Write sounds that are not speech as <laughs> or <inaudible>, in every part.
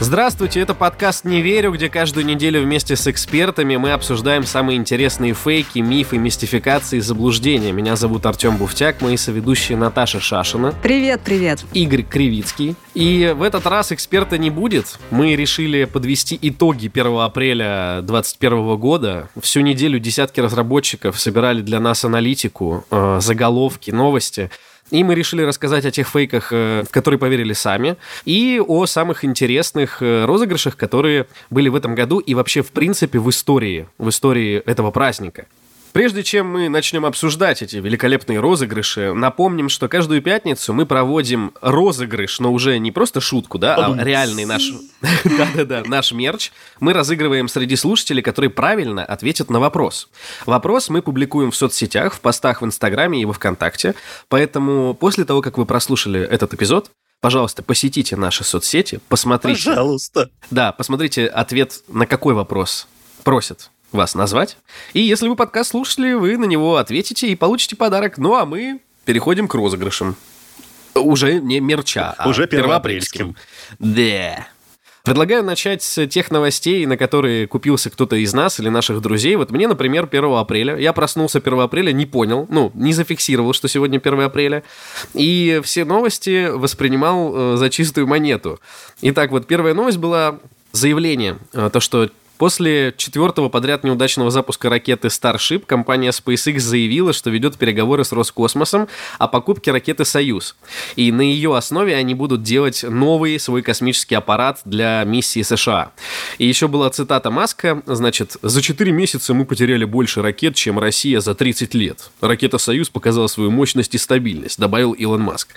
Здравствуйте, это подкаст «Не верю», где каждую неделю вместе с экспертами мы обсуждаем самые интересные фейки, мифы, мистификации и заблуждения. Меня зовут Артем Буфтяк, мои соведущие Наташа Шашина. Привет, привет. Игорь Кривицкий. И в этот раз эксперта не будет. Мы решили подвести итоги 1 апреля 2021 года. Всю неделю десятки разработчиков собирали для нас аналитику, э, заголовки, новости – и мы решили рассказать о тех фейках, э, в которые поверили сами, и о самых интересных э, розыгрышах, которые были в этом году и вообще, в принципе, в истории, в истории этого праздника. Прежде чем мы начнем обсуждать эти великолепные розыгрыши, напомним, что каждую пятницу мы проводим розыгрыш, но уже не просто шутку, да, а реальный наш, <laughs> да-да-да, наш мерч. Мы разыгрываем среди слушателей, которые правильно ответят на вопрос. Вопрос мы публикуем в соцсетях, в постах в Инстаграме и во Вконтакте. Поэтому после того, как вы прослушали этот эпизод, пожалуйста, посетите наши соцсети, посмотрите. Пожалуйста. Да, посмотрите ответ на какой вопрос просят вас назвать. И если вы подкаст слушали, вы на него ответите и получите подарок. Ну, а мы переходим к розыгрышам. Уже не мерча, а Уже первоапрельским. Да. Предлагаю начать с тех новостей, на которые купился кто-то из нас или наших друзей. Вот мне, например, 1 апреля. Я проснулся 1 апреля, не понял, ну, не зафиксировал, что сегодня 1 апреля. И все новости воспринимал э, за чистую монету. Итак, вот первая новость была заявление, э, то, что После четвертого подряд неудачного запуска ракеты Starship компания SpaceX заявила, что ведет переговоры с Роскосмосом о покупке ракеты «Союз». И на ее основе они будут делать новый свой космический аппарат для миссии США. И еще была цитата Маска, значит, «За 4 месяца мы потеряли больше ракет, чем Россия за 30 лет. Ракета «Союз» показала свою мощность и стабильность», добавил Илон Маск.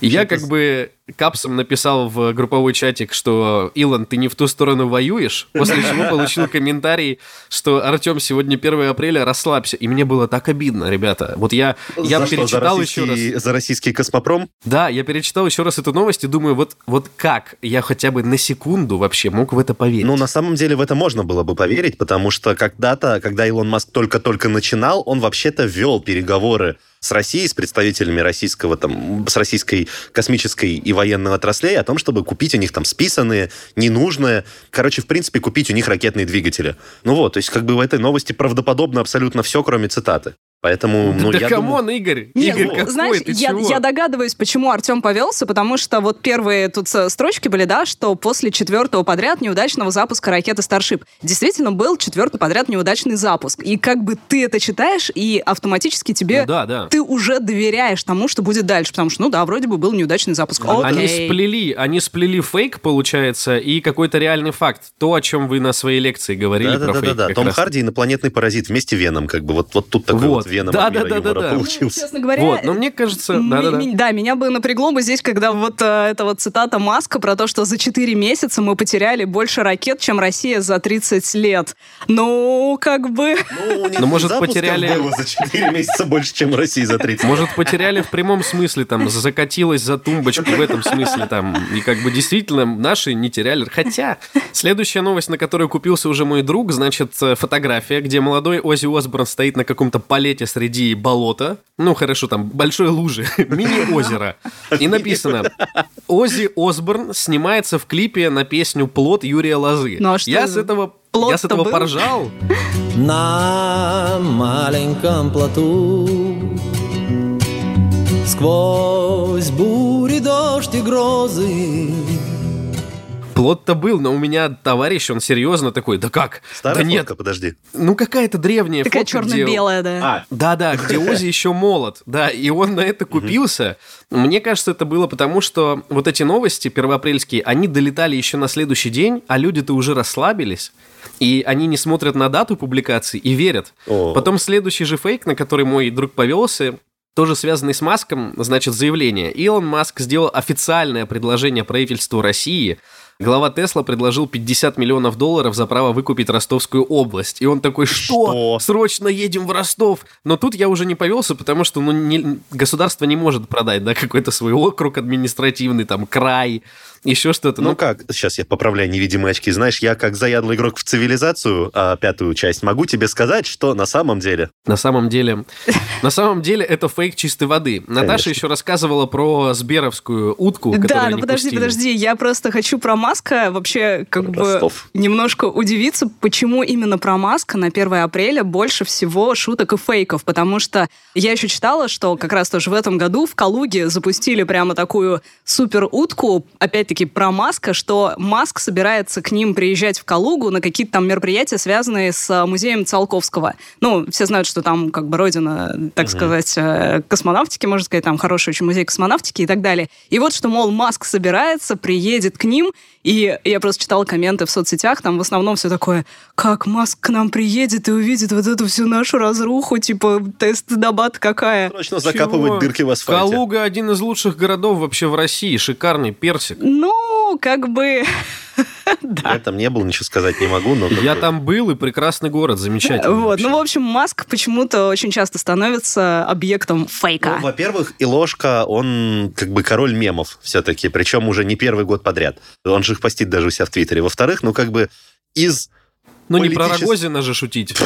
И я как бы капсом написал в групповой чатик, что «Илон, ты не в ту сторону воюешь», после чего получил комментарий, что «Артем, сегодня 1 апреля, расслабься». И мне было так обидно, ребята. Вот я, я за перечитал что, за еще раз. За российский космопром? Да, я перечитал еще раз эту новость и думаю, вот, вот как я хотя бы на секунду вообще мог в это поверить? Ну, на самом деле в это можно было бы поверить, потому что когда-то, когда Илон Маск только-только начинал, он вообще-то вел переговоры с Россией, с представителями российского, там, с российской космической и военной отраслей о том, чтобы купить у них там списанные, ненужные, короче, в принципе, купить у них ракетные двигатели. Ну вот, то есть как бы в этой новости правдоподобно абсолютно все, кроме цитаты. Поэтому, ну, да я come on, думаю... Игорь, Нет, Игорь, ну, какой знаешь, ты я, чего? я догадываюсь, почему Артем повелся, потому что вот первые тут э, строчки были, да, что после четвертого подряд неудачного запуска ракеты Starship действительно был четвертый подряд неудачный запуск. И как бы ты это читаешь, и автоматически тебе Ну да, да. ты уже доверяешь тому, что будет дальше, потому что, ну да, вроде бы был неудачный запуск. Они Окей. сплели, они сплели фейк, получается, и какой-то реальный факт. То, о чем вы на своей лекции говорили про фейк. Да-да-да, Том раз. Харди инопланетный паразит вместе Веном, как бы вот, вот тут такой Вот. вот, Веном Да, от да, да, да, да. получился. Честно говоря, Вот, но мне кажется, М- да-да-да. ми- Да, меня бы напрягло бы здесь, когда вот э, эта вот цитата Маска про то, что за 4 месяца мы потеряли больше ракет, чем Россия за 30 лет. Ну, как бы... Ну, Ну, может, потеряли- было за 4 месяца больше, чем в России за 30. Может, потеряли в прямом смысле, там, закатилась за тумбочку в этом смысле, там, и как бы действительно наши не теряли. Хотя, следующая новость, на которую купился уже мой друг, значит, э, фотография, где молодой Ози Осборн стоит на каком-то палете среди болота, ну, хорошо, там, большой лужи, <laughs> мини-озеро, и написано «Ози Осборн снимается в клипе на песню «Плод» Юрия Лозы». Ну, а что Я с этого... Я с этого был? поржал. На маленьком плоту Сквозь бури, дождь и грозы Плод-то был, но у меня товарищ, он серьезно такой, да как? Старая да нет, фотка, подожди. ну какая-то древняя Такая фотка, где- черно-белая, да. А, Да-да, где <laughs> Ози еще молод. Да, и он на это купился. Мне кажется, это было потому, что вот эти новости первоапрельские, они долетали еще на следующий день, а люди-то уже расслабились. И они не смотрят на дату публикации и верят. О. Потом следующий же фейк, на который мой друг повелся, тоже связанный с Маском, значит, заявление. Илон Маск сделал официальное предложение правительству России глава Тесла предложил 50 миллионов долларов за право выкупить Ростовскую область. И он такой, что? Что? Срочно едем в Ростов. Но тут я уже не повелся, потому что ну, не- государство не может продать да, какой-то свой округ административный, там, край, еще что-то. Ну как, сейчас я поправляю невидимые очки. Знаешь, я как заядлый игрок в цивилизацию, а, пятую часть, могу тебе сказать, что на самом деле... На самом деле, на самом деле это фейк чистой воды. Наташа еще рассказывала про сберовскую утку, Да, ну подожди, подожди, я просто хочу про Маска вообще как бы немножко удивиться, почему именно про Маска на 1 апреля больше всего шуток и фейков, потому что я еще читала, что как раз тоже в этом году в Калуге запустили прямо такую супер утку, опять-таки про Маска, что Маск собирается к ним приезжать в Калугу на какие-то там мероприятия, связанные с э, музеем Циолковского. Ну, все знают, что там как бы родина, так сказать, э, космонавтики, можно сказать, там хороший очень музей космонавтики и так далее. И вот что, мол, Маск собирается, приедет к ним, и я просто читала комменты в соцсетях, там в основном все такое, как Маск к нам приедет и увидит вот эту всю нашу разруху, типа, тест Дабат какая. Срочно закапывать Чего? дырки в асфальте. Калуга один из лучших городов вообще в России. Шикарный персик. Ну, как бы... Я там не был, ничего сказать не могу, но... Я бы- там был, и прекрасный город, замечательный. Вот, вообще. ну, в общем, Маск почему-то очень часто становится объектом фейка. Ну, во-первых, Илошка, он как бы король мемов все-таки, причем уже не первый год подряд. Он же их постит даже у себя в Твиттере. Во-вторых, ну как бы из... Ну, не про политичес- Рогозина же шутить.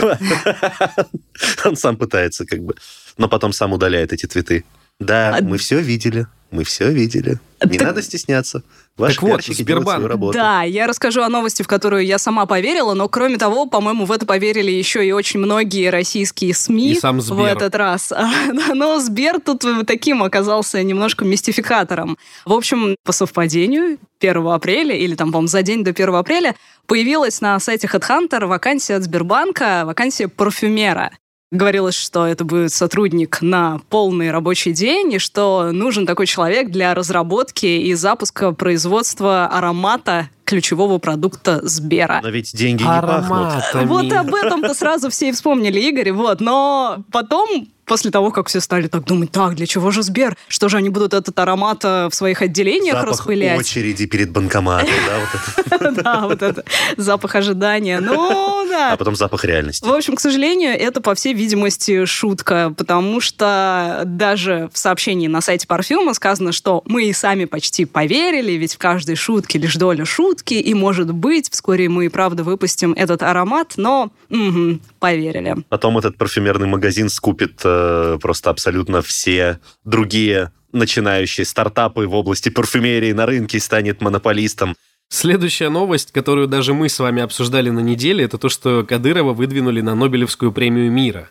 <laughs> Он сам пытается как бы, но потом сам удаляет эти твиты. Да, А- мы все видели, мы все видели. Не Так- надо стесняться. Ваши Так вот, Сбербанк. свою. Да, я расскажу о новости, в которую я сама поверила, но кроме того, по-моему, в это поверили еще и очень многие российские СМИ И сам в Сбер. этот раз. <laughs> Но Сбер тут таким оказался немножко мистификатором. В общем, по совпадению, 1 апреля, или там, по-моему, за день до 1 апреля, появилась на сайте HeadHunter вакансия от Сбербанка, вакансия парфюмера. Говорилось, что это будет сотрудник на полный рабочий день, и что нужен такой человек для разработки и запуска производства аромата ключевого продукта Сбера. Но ведь деньги не пахнут. Ароматами. Вот об этом-то сразу все и вспомнили, Игорь, вот. Но потом, после того, как все стали так думать, так, для чего же Сбер? Что же они будут этот аромат э, в своих отделениях Запах распылять? очереди перед банкоматом, да, вот это. <laughs> Да, вот это запах ожидания. Ну, да. а потом запах реальности. В общем, к сожалению, это, по всей видимости, шутка, потому что даже в сообщении на сайте парфюма сказано, что мы и сами почти поверили, ведь в каждой шутке лишь доля шутки, и, может быть, вскоре мы и правда выпустим этот аромат, но мгм, поверили. Потом этот парфюмерный магазин скупит э, просто абсолютно все другие начинающие стартапы в области парфюмерии на рынке и станет монополистом. Следующая новость, которую даже мы с вами обсуждали на неделе, это то, что Кадырова выдвинули на Нобелевскую премию мира.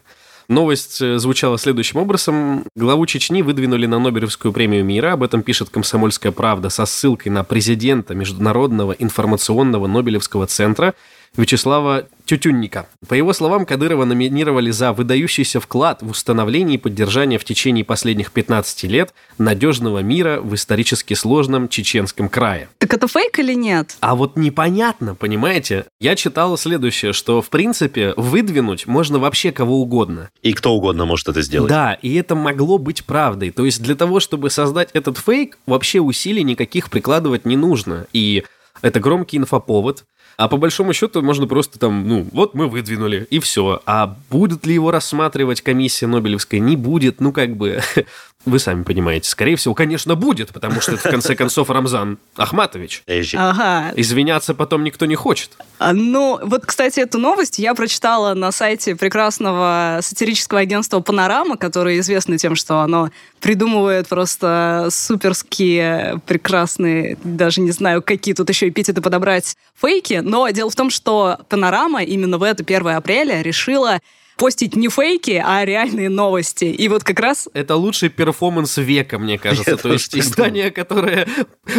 Новость э, звучала следующим образом. Главу Чечни выдвинули на Нобелевскую премию мира. Об этом пишет «Комсомольская правда» со ссылкой на президента Международного информационного Нобелевского центра Вячеслава Тютюнника. По его словам, Кадырова номинировали за выдающийся вклад в установление и поддержание в течение последних 15 лет надежного мира в исторически сложном чеченском крае. Так это фейк или нет? А вот непонятно, понимаете? Я читала следующее, что, в принципе, выдвинуть можно вообще кого угодно. И кто угодно может это сделать. Да, и это могло быть правдой. То есть для того, чтобы создать этот фейк, вообще усилий никаких прикладывать не нужно. И это громкий инфоповод. А по большому счету можно просто там, ну, вот мы выдвинули, и все. А будет ли его рассматривать комиссия Нобелевская? Не будет, ну, как бы, <laughs> вы сами понимаете. Скорее всего, конечно, будет, потому что это, в конце концов, Рамзан Ахматович. Ага. Извиняться потом никто не хочет. А, Ну, вот, кстати, эту новость я прочитала на сайте прекрасного сатирического агентства «Панорама», которое известно тем, что оно придумывает просто суперские, прекрасные, даже не знаю, какие тут еще эпитеты подобрать, фейки. Но дело в том, что «Панорама» именно в это 1 апреля решила постить не фейки, а реальные новости. И вот как раз Это лучший перформанс века, мне кажется. Я То есть издание, которое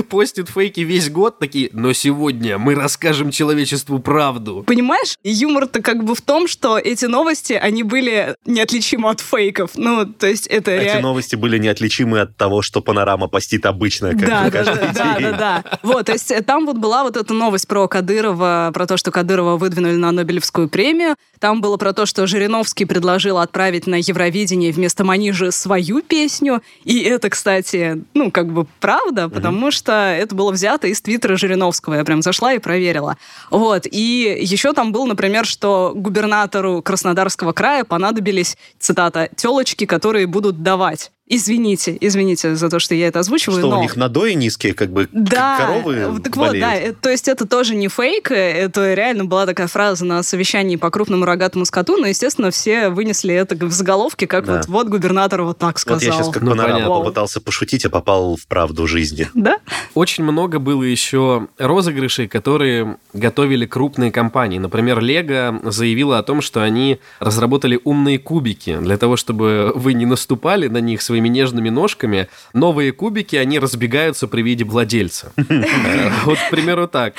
постит фейки весь год, такие, но сегодня мы расскажем человечеству правду. Понимаешь, юмор-то как бы в том, что эти новости, они были неотличимы от фейков. Ну, то есть это Эти реально... новости были неотличимы от того, что панорама постит обычно, как Да, бы да, каждый да, да, день. да, да. Вот, то есть э, там вот была вот эта новость про Кадырова, про то, что Кадырова выдвинули на Нобелевскую премию. Там было про то, что Жириновский Жириновский предложил отправить на Евровидение вместо Манижи свою песню. И это, кстати, ну, как бы правда, потому что это было взято из твиттера Жириновского. Я прям зашла и проверила. Вот. И еще там был, например, что губернатору Краснодарского края понадобились, цитата, телочки, которые будут давать. Извините, извините за то, что я это озвучиваю, Что но... у них надои низкие, как бы Да, коровы так вот, да, болеют? э, то есть это тоже не фейк, э, это реально была такая фраза на совещании по крупному рогатому скоту, но, естественно, все вынесли это в заголовке, как Да. вот, вот губернатор вот так сказал. Вот я сейчас как Ну, панорама понятно. попытался пошутить, а попал в правду жизни. Да? Очень много было еще розыгрышей, которые готовили крупные компании. Например, Лего заявила о том, что они разработали умные кубики для того, чтобы вы не наступали на них своими нежными ножками. Новые кубики, они разбегаются при виде владельца. <laughs> Вот, к примеру, так.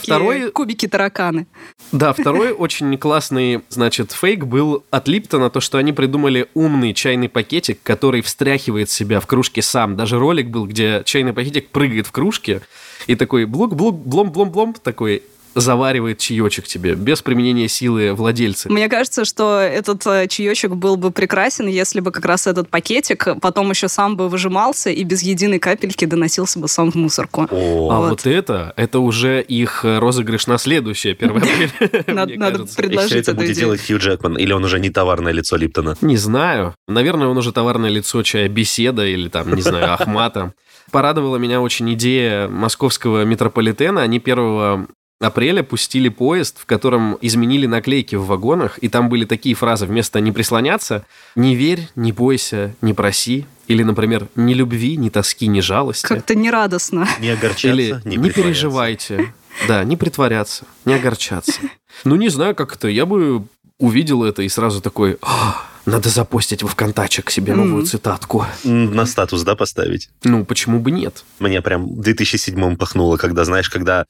Второй кубики-тараканы. Да, второй очень классный, значит, фейк был от Липтона, то, что они придумали умный чайный пакетик, который встряхивает себя в кружке сам. Даже ролик был, где чайный пакетик прыгает в кружке и такой блук-блук, блом-блом-блом, такой заваривает чаечек тебе без применения силы владельца. Мне кажется, что этот э, чаечек был бы прекрасен, если бы как раз этот пакетик потом еще сам бы выжимался и без единой капельки доносился бы сам в мусорку. О, А Вот. вот это, это уже их э, розыгрыш на следующее 1 апреля, <laughs> Надо- надо предложить все это будет идею. делать Хью Джекман, или он уже не товарное лицо Липтона? Не знаю. Наверное, он уже товарное лицо чая беседа или там, не знаю, Ахмата. Порадовала меня очень идея московского метрополитена. Они 1 апреля пустили поезд, в котором изменили наклейки в вагонах, и там были такие фразы вместо «не прислоняться», «не верь, не бойся, не проси», или, например, «ни любви, ни тоски, ни жалости». Как-то нерадостно. <laughs> Не огорчаться, Или не, не, переживайте. Да, не притворяться, не огорчаться. Ну, не знаю, как это. Я бы увидел это и сразу такой, «А, надо запостить во ВКонтаче к себе новую Мгм. цитатку. На статус, да, поставить? Ну, почему бы нет? Мне прям 2007 пахнуло, когда, знаешь, когда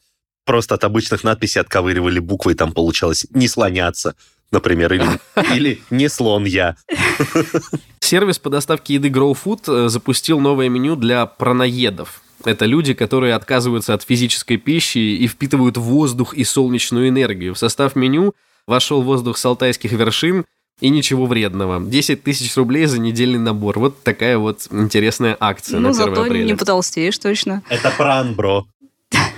просто от обычных надписей отковыривали буквы, и там получалось «не слоняться», например, или, <laughs> или «не слон я». Сервис по доставке еды GrowFood э, запустил новое меню для праноедов. Это люди, которые отказываются от физической пищи и впитывают воздух и солнечную энергию. В состав меню вошел воздух с алтайских вершин и ничего вредного. 10 тысяч рублей за недельный набор. Вот такая вот интересная акция Ну, на 1 зато апреля. не потолстеешь точно. Это пран, бро.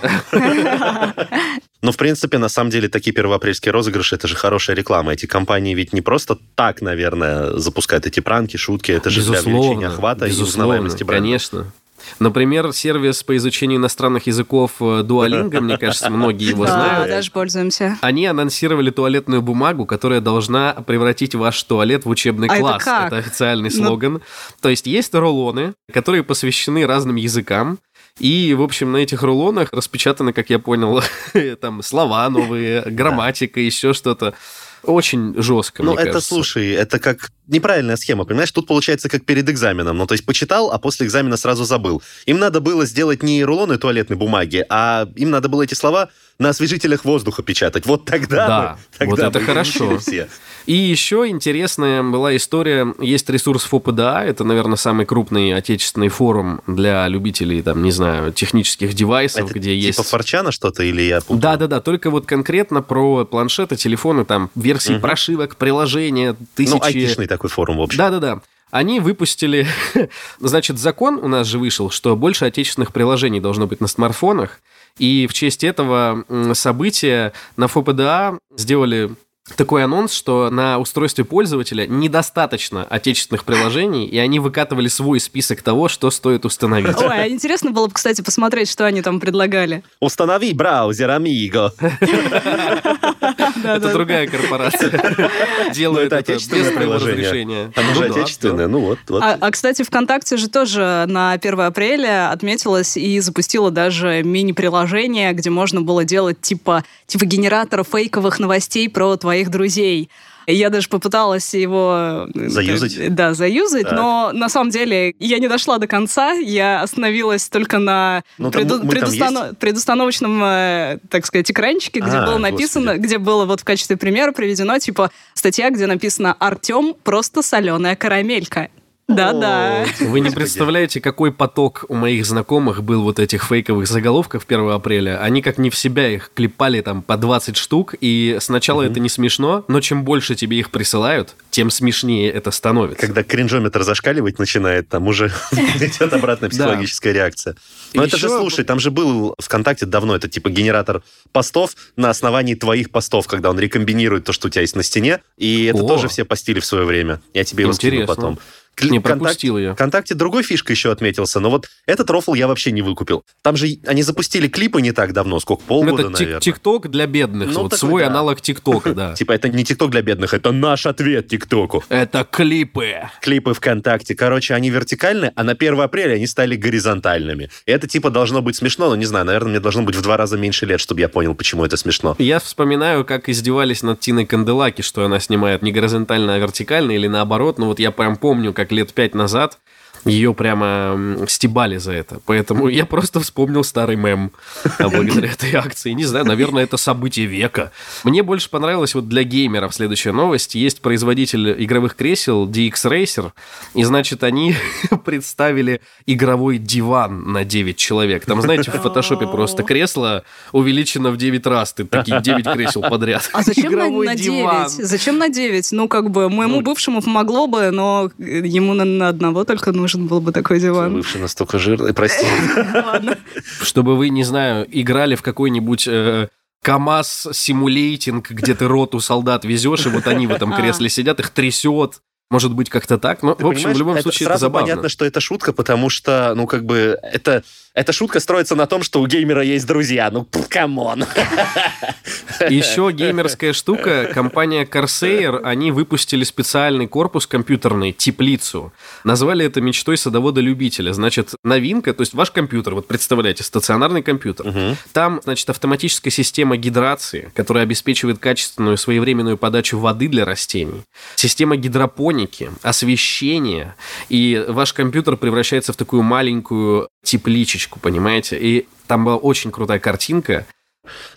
<laughs> Ну, в принципе, на самом деле, такие первоапрельские розыгрыши, это же хорошая реклама. Эти компании ведь не просто так, наверное, запускают эти пранки, шутки. Это же для увеличения охвата и узнаваемости бренда. конечно. Например, сервис по изучению иностранных языков э, Duolingo, мне кажется, <laughs> многие его Да, знают. даже пользуемся. Они анонсировали туалетную бумагу, которая должна превратить ваш туалет в учебный А это класс. как? официальный Ну- слоган. То есть есть рулоны, которые посвящены разным языкам. И, в общем, на этих рулонах распечатаны, как я понял, <laughs> там слова новые, грамматика, еще что-то. Очень жестко, Ну, это, кажется. слушай, это как неправильная схема, понимаешь? Тут получается как перед экзаменом. Ну, то есть почитал, а после экзамена сразу забыл. Им надо было сделать не рулоны туалетной бумаги, а им надо было эти слова на освежителях воздуха печатать. Вот тогда Да, бы- тогда вот это хорошо. все. И еще интересная была история. Есть ресурс ФОПДА. Это, наверное, самый крупный отечественный форум для любителей, там, не знаю, технических девайсов, Это где есть... Типа форчана что-то или я путаю? Да-да-да, только вот конкретно про планшеты, телефоны, там, версии Мгм. прошивок, приложения, тысячи... Ну, айтишный такой форум, в общем. Да-да-да. Они выпустили, <laughs> значит, закон у нас же вышел, что больше отечественных приложений должно быть на смартфонах. И в честь этого события на ФОПДА сделали такой анонс, что на устройстве пользователя недостаточно отечественных приложений, и они выкатывали свой список того, что стоит установить. Ой, а интересно было бы, кстати, посмотреть, что они там предлагали. Установи браузер, амиго. <laughs> Это другая корпорация. <laughs> Делает это без приложение. разрешения. Оно Ну же отечественное. Ну вот, вот. А, а, кстати, ВКонтакте же тоже на 1 апреля отметилась и запустила даже мини-приложение, где можно было делать типа, типа генератора фейковых новостей про твоих друзей. Я даже попыталась его... э, Заюзать? Да, заюзать, Так. но на самом деле я не дошла до конца, я остановилась только на Ну, преду- там предустанов- предустановочном, э, так сказать, экранчике, где А, было написано, господи. где было вот в качестве примера приведено, типа, статья, где написано «Артем просто соленая карамелька». Да-да. Вы не представляете, какой поток у моих знакомых был вот этих фейковых заголовков 1 апреля. Они как не в себя их клепали там по 20 штук, и сначала это не смешно, но чем больше тебе их присылают, тем смешнее это становится. Когда кринжометр зашкаливать начинает, там уже <laughs> идет обратная психологическая реакция. Но это же, слушай, там же был ВКонтакте давно, это типа генератор постов на основании твоих постов, когда он рекомбинирует то, что у тебя есть на стене, и это тоже все постили в свое время. Я тебе его скину потом. Не пропустил я. ВКонтакте другой фишкой еще отметился, но вот этот рофл я вообще не выкупил. Там же они запустили клипы не так давно, сколько, полгода, Это наверное. ТикТок для бедных. Ну, вот такой, свой да. аналог ТикТока, да. <laughs> Типа это не ТикТок для бедных, это наш ответ ТикТоку. Это клипы. клипы ВКонтакте. Короче, они вертикальные, а на 1 апреля они стали горизонтальными. И это типа должно быть смешно, но не знаю, наверное, мне должно быть в два раза меньше лет, чтобы я понял, почему это смешно. Я вспоминаю, как издевались над Тиной Канделаки, что она снимает не горизонтально, а вертикально, или наоборот. Но вот я прям помню, как лет пять назад ее прямо стебали за это. Поэтому я просто вспомнил старый мем а, благодаря <laughs> этой акции. Не знаю, наверное, это событие века. Мне больше понравилось вот для геймеров следующая новость. Есть производитель игровых кресел DX Racer, и, значит, они <laughs> представили игровой диван на 9 человек. Там, знаете, в <laughs> фотошопе просто кресло увеличено в 9 раз. Ты такие 9 кресел подряд. А зачем на, Игровой на диван. 9? Зачем на 9? Ну, как бы, моему Ну, бывшему помогло бы, но ему на, на одного только нужен был бы такой диван. Бывший настолько жирный, прости. <laughs> Ладно. Чтобы вы, не знаю, играли в какой-нибудь э, КАМАЗ симулейтинг, где ты роту солдат везешь, и вот они в этом А. кресле сидят, их трясет. Может быть, как-то так. Но, Ты в общем, в любом случае, это забавно. понятно, что это шутка, потому что, ну, как бы, это, эта шутка строится на том, что у геймера есть друзья. Ну, come on. <laughs> Еще геймерская штука. Компания Corsair, они выпустили специальный корпус компьютерный, теплицу. Назвали это мечтой садовода-любителя. Значит, новинка, то есть ваш компьютер, вот представляете, стационарный компьютер. Там, значит, автоматическая система гидрации, которая обеспечивает качественную своевременную подачу воды для растений. Система гидропоники, освещение. И ваш компьютер превращается в такую маленькую тепличечку, понимаете? И там была очень крутая картинка.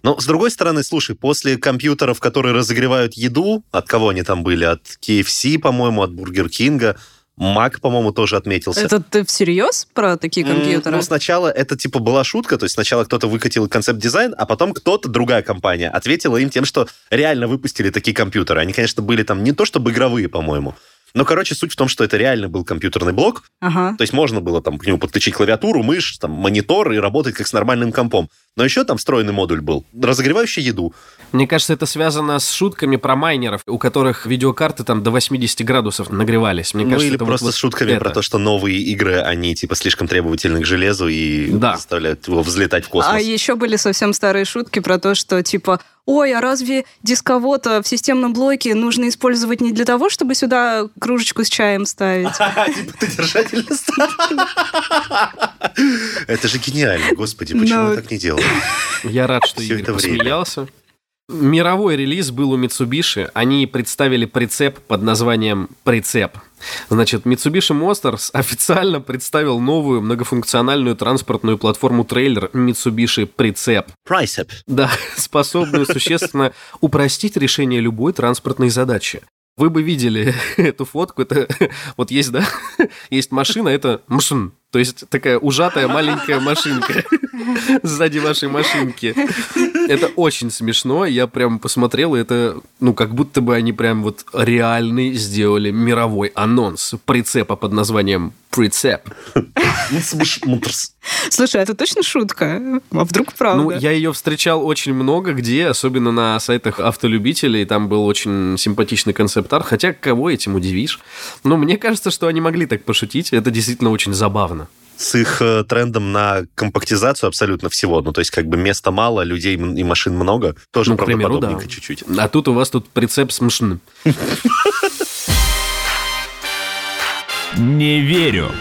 Но, с другой стороны, слушай, после компьютеров, которые разогревают еду, от кого они там были? От KFC, по-моему, от Бургер Кинга, Mac, по-моему, тоже отметился. Это ты всерьез про такие М, компьютеры? Ну, сначала это типа была шутка, то есть сначала кто-то выкатил концепт-дизайн, а потом кто-то, другая компания, ответила им тем, что реально выпустили такие компьютеры. Они, конечно, были там не то чтобы игровые, по-моему. Но, короче, суть в том, что это реально был компьютерный блок, Ага. то есть можно было там к нему подключить клавиатуру, мышь, там, монитор и работать как с нормальным компом. Но еще там встроенный модуль был, разогревающий еду. Мне кажется, это связано с шутками про майнеров, у которых видеокарты там до 80 градусов нагревались. Мне ну кажется, или просто вот с шутками это. про то, что новые игры, они типа слишком требовательны к железу и Да. заставляют его взлетать в космос. А еще были совсем старые шутки про то, что типа, ой, а разве дисковод в системном блоке нужно использовать не для того, чтобы сюда кружечку с чаем ставить? <laughs> Типа ты держатель. Это же гениально, господи, почему Ну, я так не делал? Я рад, что Игорь посмеялся. Мировой релиз был у Mitsubishi. Они представили прицеп под названием «Прицеп». Значит, Mitsubishi Motors официально представил новую многофункциональную транспортную платформу трейлер Mitsubishi Прицеп. Прайсеп. Да, <laughs> способную существенно упростить решение любой транспортной задачи. Вы бы видели <laughs> эту фотку, это <laughs> вот есть, да, есть машина, это машин, то есть такая ужатая маленькая машинка <laughs> сзади вашей машинки. Это очень смешно, я прям посмотрел, и это, ну, как будто бы они прям вот реальный сделали мировой анонс прицепа под названием Прицеп. Слушай, а это точно шутка? А вдруг правда? Ну, я ее встречал очень много где, особенно на сайтах автолюбителей. Там был очень симпатичный концепт-арт. Хотя кого этим удивишь? Но мне кажется, что они могли так пошутить. Это действительно очень забавно. С их э, трендом на компактизацию абсолютно всего. Ну, то есть, как бы места мало, людей и машин много. Тоже Ну, примеру, да. правдоподобненько чуть-чуть. А тут у вас тут прицеп с машиной. <laughs> Не верю.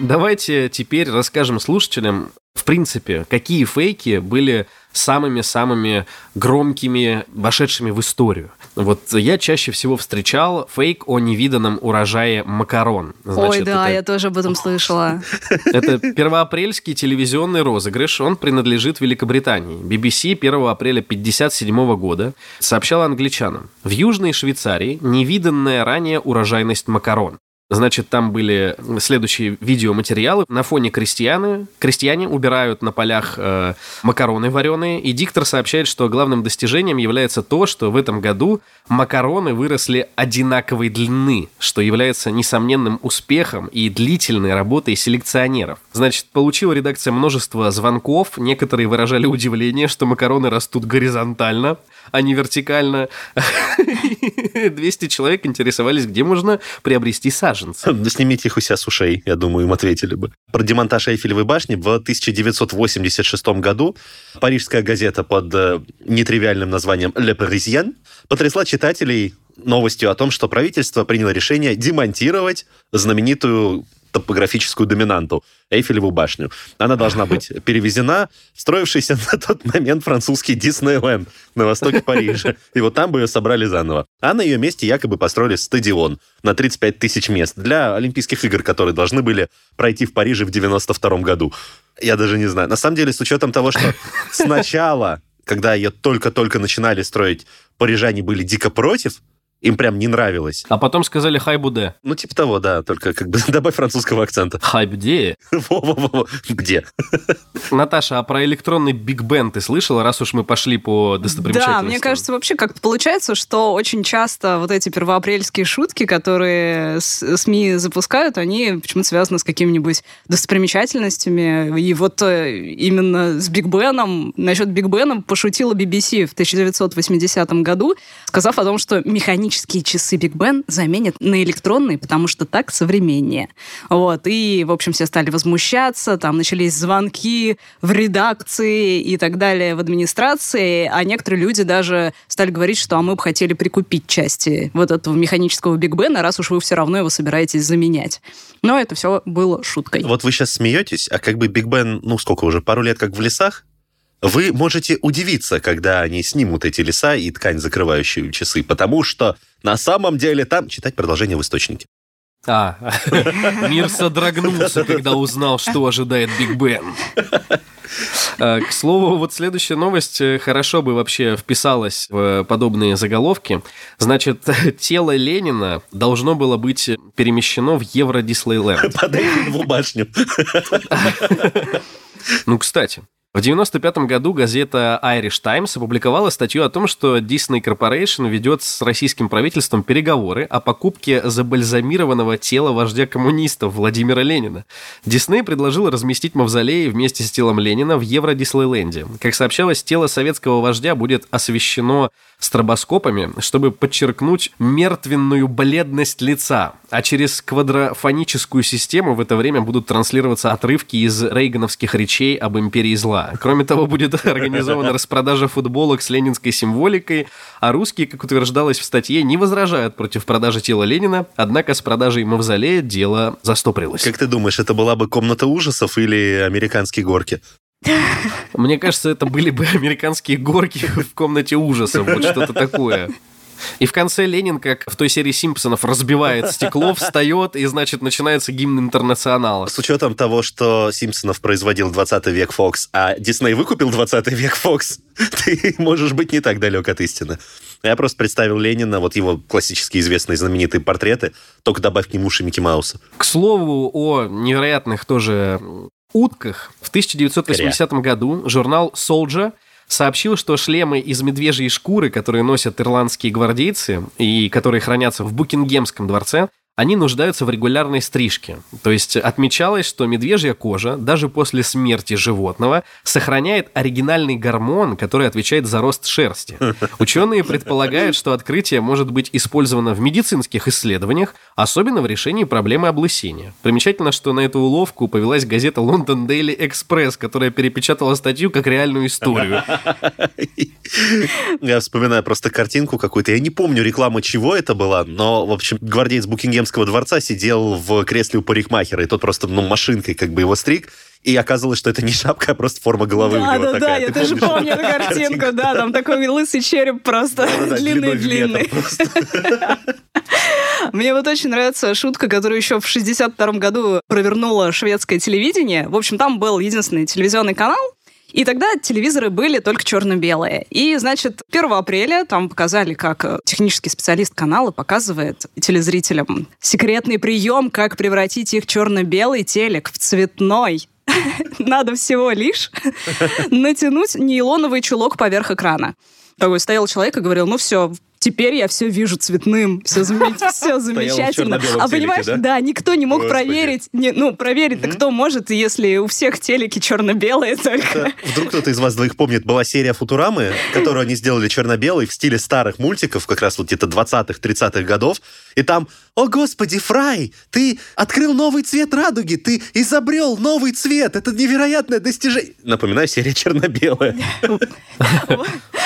Давайте теперь расскажем слушателям, в принципе, какие фейки были самыми-самыми громкими, вошедшими в историю. Вот я чаще всего встречал фейк о невиданном урожае макарон. Ой, Значит, да, это- я тоже об этом слышала. <laughs> Это первоапрельский телевизионный розыгрыш. Он принадлежит Великобритании. BBC 1 апреля 1957 года сообщал англичанам. В Южной Швейцарии невиданная ранее урожайность макарон. Значит, там были следующие видеоматериалы. На фоне крестьяны, крестьяне убирают на полях э, макароны вареные, и диктор сообщает, что главным достижением является то, что в этом году макароны выросли одинаковой длины, что является несомненным успехом и длительной работой селекционеров. Значит, получила редакция множество звонков, некоторые выражали удивление, что макароны растут горизонтально, а не вертикально. <laughs> 200 человек интересовались, где можно приобрести саженцы. Снимите их у себя с ушей, я думаю, им ответили бы. Про демонтаж Эйфелевой башни в 1986 году парижская газета под э, нетривиальным названием «Le Parisien» потрясла читателей новостью о том, что правительство приняло решение демонтировать знаменитую топографическую доминанту Эйфелеву башню. Она должна быть перевезена в строившийся на тот момент французский Диснейленд на востоке Парижа. И вот там бы ее собрали заново. А на ее месте якобы построили стадион на 35 тысяч мест для Олимпийских игр, которые должны были пройти в Париже в 92 году. Я даже не знаю. На самом деле, с учетом того, что сначала, когда ее только-только начинали строить, парижане были дико против, им прям не нравилось. А потом сказали «Хай буде». Ну, типа того, да, только как бы <laughs> добавь французского акцента. «Хай буде». <laughs> Во-во-во. Где? <laughs> Наташа, а про электронный Биг Бен ты слышала, раз уж мы пошли по достопримечательностям? Да, мне кажется, вообще как-то получается, что очень часто вот эти первоапрельские шутки, которые СМИ запускают, они почему-то связаны с какими-нибудь достопримечательностями. И вот э, именно с Биг Беном, насчет Биг Бена пошутила BBC в 1980 году, сказав о том, что механические часы Биг Бен заменят на электронные, потому что так современнее. Вот. И, в общем, все стали возмущаться, там начались звонки в редакции и так далее в администрации, а некоторые люди даже стали говорить, что а мы бы хотели прикупить части вот этого механического Биг Бена, раз уж вы все равно его собираетесь заменять. Но это все было шуткой. Вот вы сейчас смеетесь, а как бы Биг Бен, ну сколько уже, пару лет как в лесах, вы можете удивиться, когда они снимут эти леса и ткань, закрывающую часы, потому что на самом деле там... Читать продолжение в источнике. А, <laughs> мир содрогнулся, когда узнал, что ожидает Биг Бен. А, К слову, вот следующая новость э, хорошо бы вообще вписалась в подобные заголовки. Значит, <laughs> тело Ленина должно было быть перемещено в Евро-Диснейленд. <laughs> Под Эйфелеву башню. Ну, кстати, в 95 году газета Irish Times опубликовала статью о том, что Disney Corporation ведет с российским правительством переговоры о покупке забальзамированного тела вождя коммунистов Владимира Ленина. Дисней предложил разместить мавзолей вместе с телом Ленина в Евро-Диснейленде. Как сообщалось, тело советского вождя будет освещено стробоскопами, чтобы подчеркнуть мертвенную бледность лица, а через квадрофоническую систему в это время будут транслироваться отрывки из рейгановских речей об империи зла. Кроме того, будет <laughs> организована распродажа футболок с ленинской символикой, а русские, как утверждалось в статье, не возражают против продажи тела Ленина, однако с продажей мавзолея дело застопорилось. Как ты думаешь, это была бы комната ужасов или американские горки? Мне кажется, это были бы <laughs> американские горки в комнате ужасов, вот что-то такое. И в конце Ленин, как в той серии Симпсонов, разбивает стекло, <laughs> встает, и, значит, начинается гимн интернационала. С учетом того, что Симпсонов производил 20 век Фокс, а Дисней выкупил 20 век Фокс, <laughs> ты можешь быть не так далек от истины. Я просто представил Ленина, вот его классические известные знаменитые портреты, только добавь к нему уши Микки Мауса. К слову о невероятных тоже утках. В 1980 году журнал Soldier сообщил, что шлемы из медвежьей шкуры, которые носят ирландские гвардейцы и которые хранятся в Букингемском дворце, они нуждаются в регулярной стрижке. То есть отмечалось, что медвежья кожа даже после смерти животного сохраняет оригинальный гормон, который отвечает за рост шерсти. <laughs> Ученые предполагают, что открытие может быть использовано в медицинских исследованиях, особенно в решении проблемы облысения. Примечательно, что на эту уловку повелась газета London Daily Express, которая перепечатала статью как реальную историю. Я вспоминаю просто картинку какую-то. Я не помню рекламу, чего это была, но, в общем, гвардеец Букингемского дворца сидел в кресле у парикмахера, и тот просто, ну, машинкой как бы его стриг, и оказывалось, что это не шапка, а просто форма головы у Да, него да, такая. да, я Ты тоже помнишь помню эту картинку, да, там такой лысый череп просто длинный-длинный. <laughs> <laughs> Мне вот очень нравится шутка, которую еще в 62 году провернуло шведское телевидение. В общем, там был единственный телевизионный канал, и тогда телевизоры были только черно-белые. И, значит, 1 апреля там показали, как э, технический специалист канала показывает телезрителям секретный прием, как превратить их черно-белый телек в цветной. <laughs> Надо всего лишь <laughs> натянуть нейлоновый чулок поверх экрана. Такой стоял человек и говорил, ну все, теперь я все вижу цветным, все, <laughs> все замечательно. А телеке, понимаешь, да? да, никто не мог Господи. проверить, не, ну, проверить-то кто может, если у всех телеки черно-белые только. Это Вдруг кто-то из вас двоих помнит, была серия Футурамы, которую они сделали черно-белой в стиле старых мультиков, как раз вот где-то 20-х, 30-х годов. И там, о господи, Фрай, ты открыл новый цвет радуги, ты изобрел новый цвет, это невероятное достижение. Напоминаю, серия черно-белая. <laughs>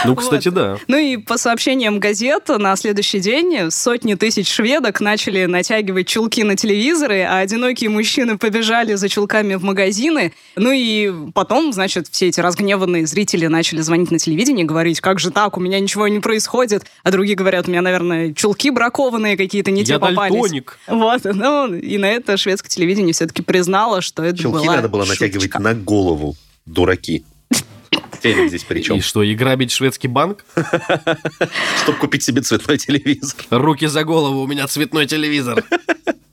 Ну, кстати, да. Ну и по сообщениям газет, на следующий день сотни тысяч шведок начали натягивать чулки на телевизоры, а одинокие мужчины побежали за чулками в магазины. Ну и потом, значит, все эти разгневанные зрители начали звонить на телевидение и говорить, как же так, у меня ничего не происходит. А другие говорят, у меня, наверное, чулки бракованные какие-то не те Я попались. Дальтоник. Вот, ну, и на это шведское телевидение все-таки признало, что это Чулки была надо было натягивать шуточка. на голову, дураки. Телек здесь при чем? И что, и грабить шведский банк? <laughs> Чтобы купить себе цветной телевизор. Руки за голову, у меня цветной телевизор.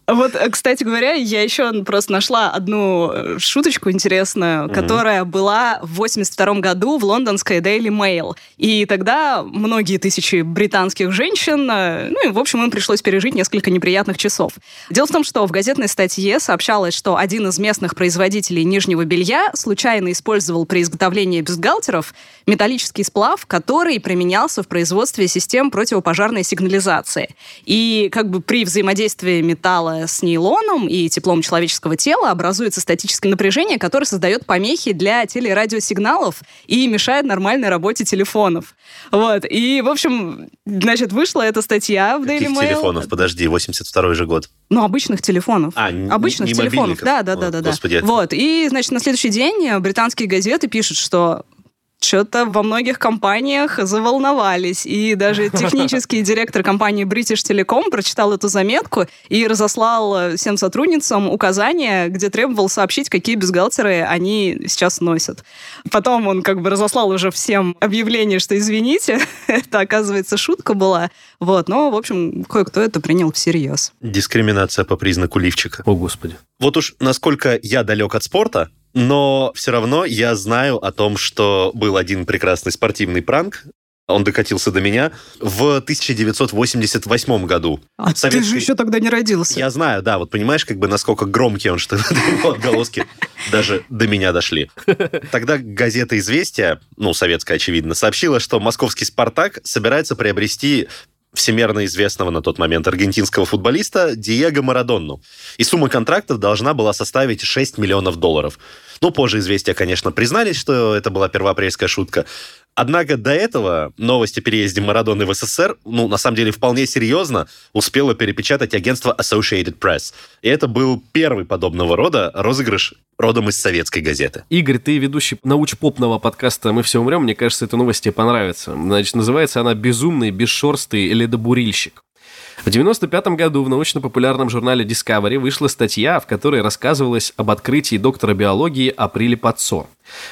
Вот, э, кстати говоря, я еще просто нашла одну э, шуточку интересную, которая была в 82 году в лондонской Daily Mail. И тогда многие тысячи британских женщин, э, ну и, в общем, им пришлось пережить несколько неприятных часов. Дело в том, что в газетной статье сообщалось, что один из местных производителей нижнего белья случайно использовал при изготовлении бюстгальтеров металлический сплав, который применялся в производстве систем противопожарной сигнализации. И как бы при взаимодействии металла с нейлоном и теплом человеческого тела образуется статическое напряжение, которое создает помехи для телерадиосигналов и мешает нормальной работе телефонов. Вот. И, в общем, значит, вышла эта статья в Daily Mail. телефонов? Подожди, 82 же год. Ну, обычных телефонов. А, обычных не телефонов. Да, да, да, да, да. господи, Вот. И, значит, на следующий день э, британские газеты пишут, что что-то во многих компаниях заволновались. И даже <laughs> технический директор компании British Telecom прочитал эту заметку и разослал э, всем сотрудницам указания, где требовал сообщить, какие бюстгальтеры они сейчас носят. Потом он как бы разослал уже всем объявление, что извините, <laughs> это, оказывается, шутка была. Вот. Но, в общем, кое-кто это принял всерьез. Дискриминация по признаку лифчика. О, господи. Вот уж насколько я далек от спорта, но все равно я знаю о том, что был один прекрасный спортивный пранк. Он докатился до меня в 1988 году. А ты Советский- же еще тогда не родился. Я знаю, да, вот понимаешь, как бы насколько громкий он, что <laughs> его отголоски даже до меня дошли. Тогда газета «Известия», ну, советская, очевидно, сообщила, что московский «Спартак» собирается приобрести всемирно известного на тот момент аргентинского футболиста Диего Марадонну. И сумма контракта должна была составить 6 миллионов долларов. Ну, позже «Известия», конечно, признались, что это была первоапрельская шутка. Однако до этого новость о переезде Марадоны в СССР, ну, на самом деле, вполне серьезно успело перепечатать агентство Associated Press. И это был первый подобного рода розыгрыш родом из советской газеты. Игорь, ты ведущий научпопного подкаста «Мы все умрем». Мне кажется, эта новость тебе понравится. Значит, называется она «Безумный, бесшерстый ледобурильщик». В 95 году в научно-популярном журнале Discovery вышла статья, в которой рассказывалось об открытии доктора биологии Априли Пацо.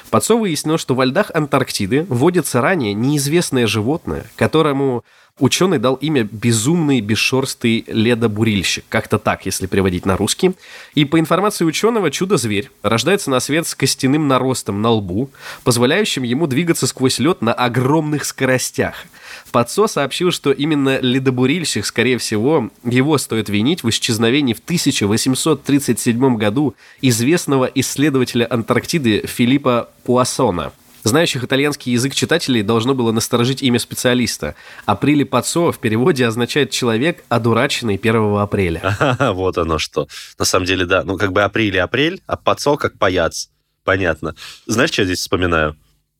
Пацо выяснил, что во льдах Антарктиды водится ранее неизвестное животное, которому ученый дал имя «безумный бесшерстый ледобурильщик». Как-то так, если переводить на русский. И по информации ученого, чудо-зверь рождается на свет с костяным наростом на лбу, позволяющим ему двигаться сквозь лед на огромных скоростях. Пацо сообщил, что именно ледобурильщик, скорее всего, его стоит винить в исчезновении в 1837 году известного исследователя Антарктиды Филиппа Пуассона. Знающих итальянский язык читателей должно было насторожить имя специалиста. Априли Пацо в переводе означает «человек, одураченный 1 апреля». <laughs> Вот оно что. На самом деле, да. Ну, как бы апрель и апрель, а пацо как паяц. Понятно. Знаешь, что я здесь вспоминаю?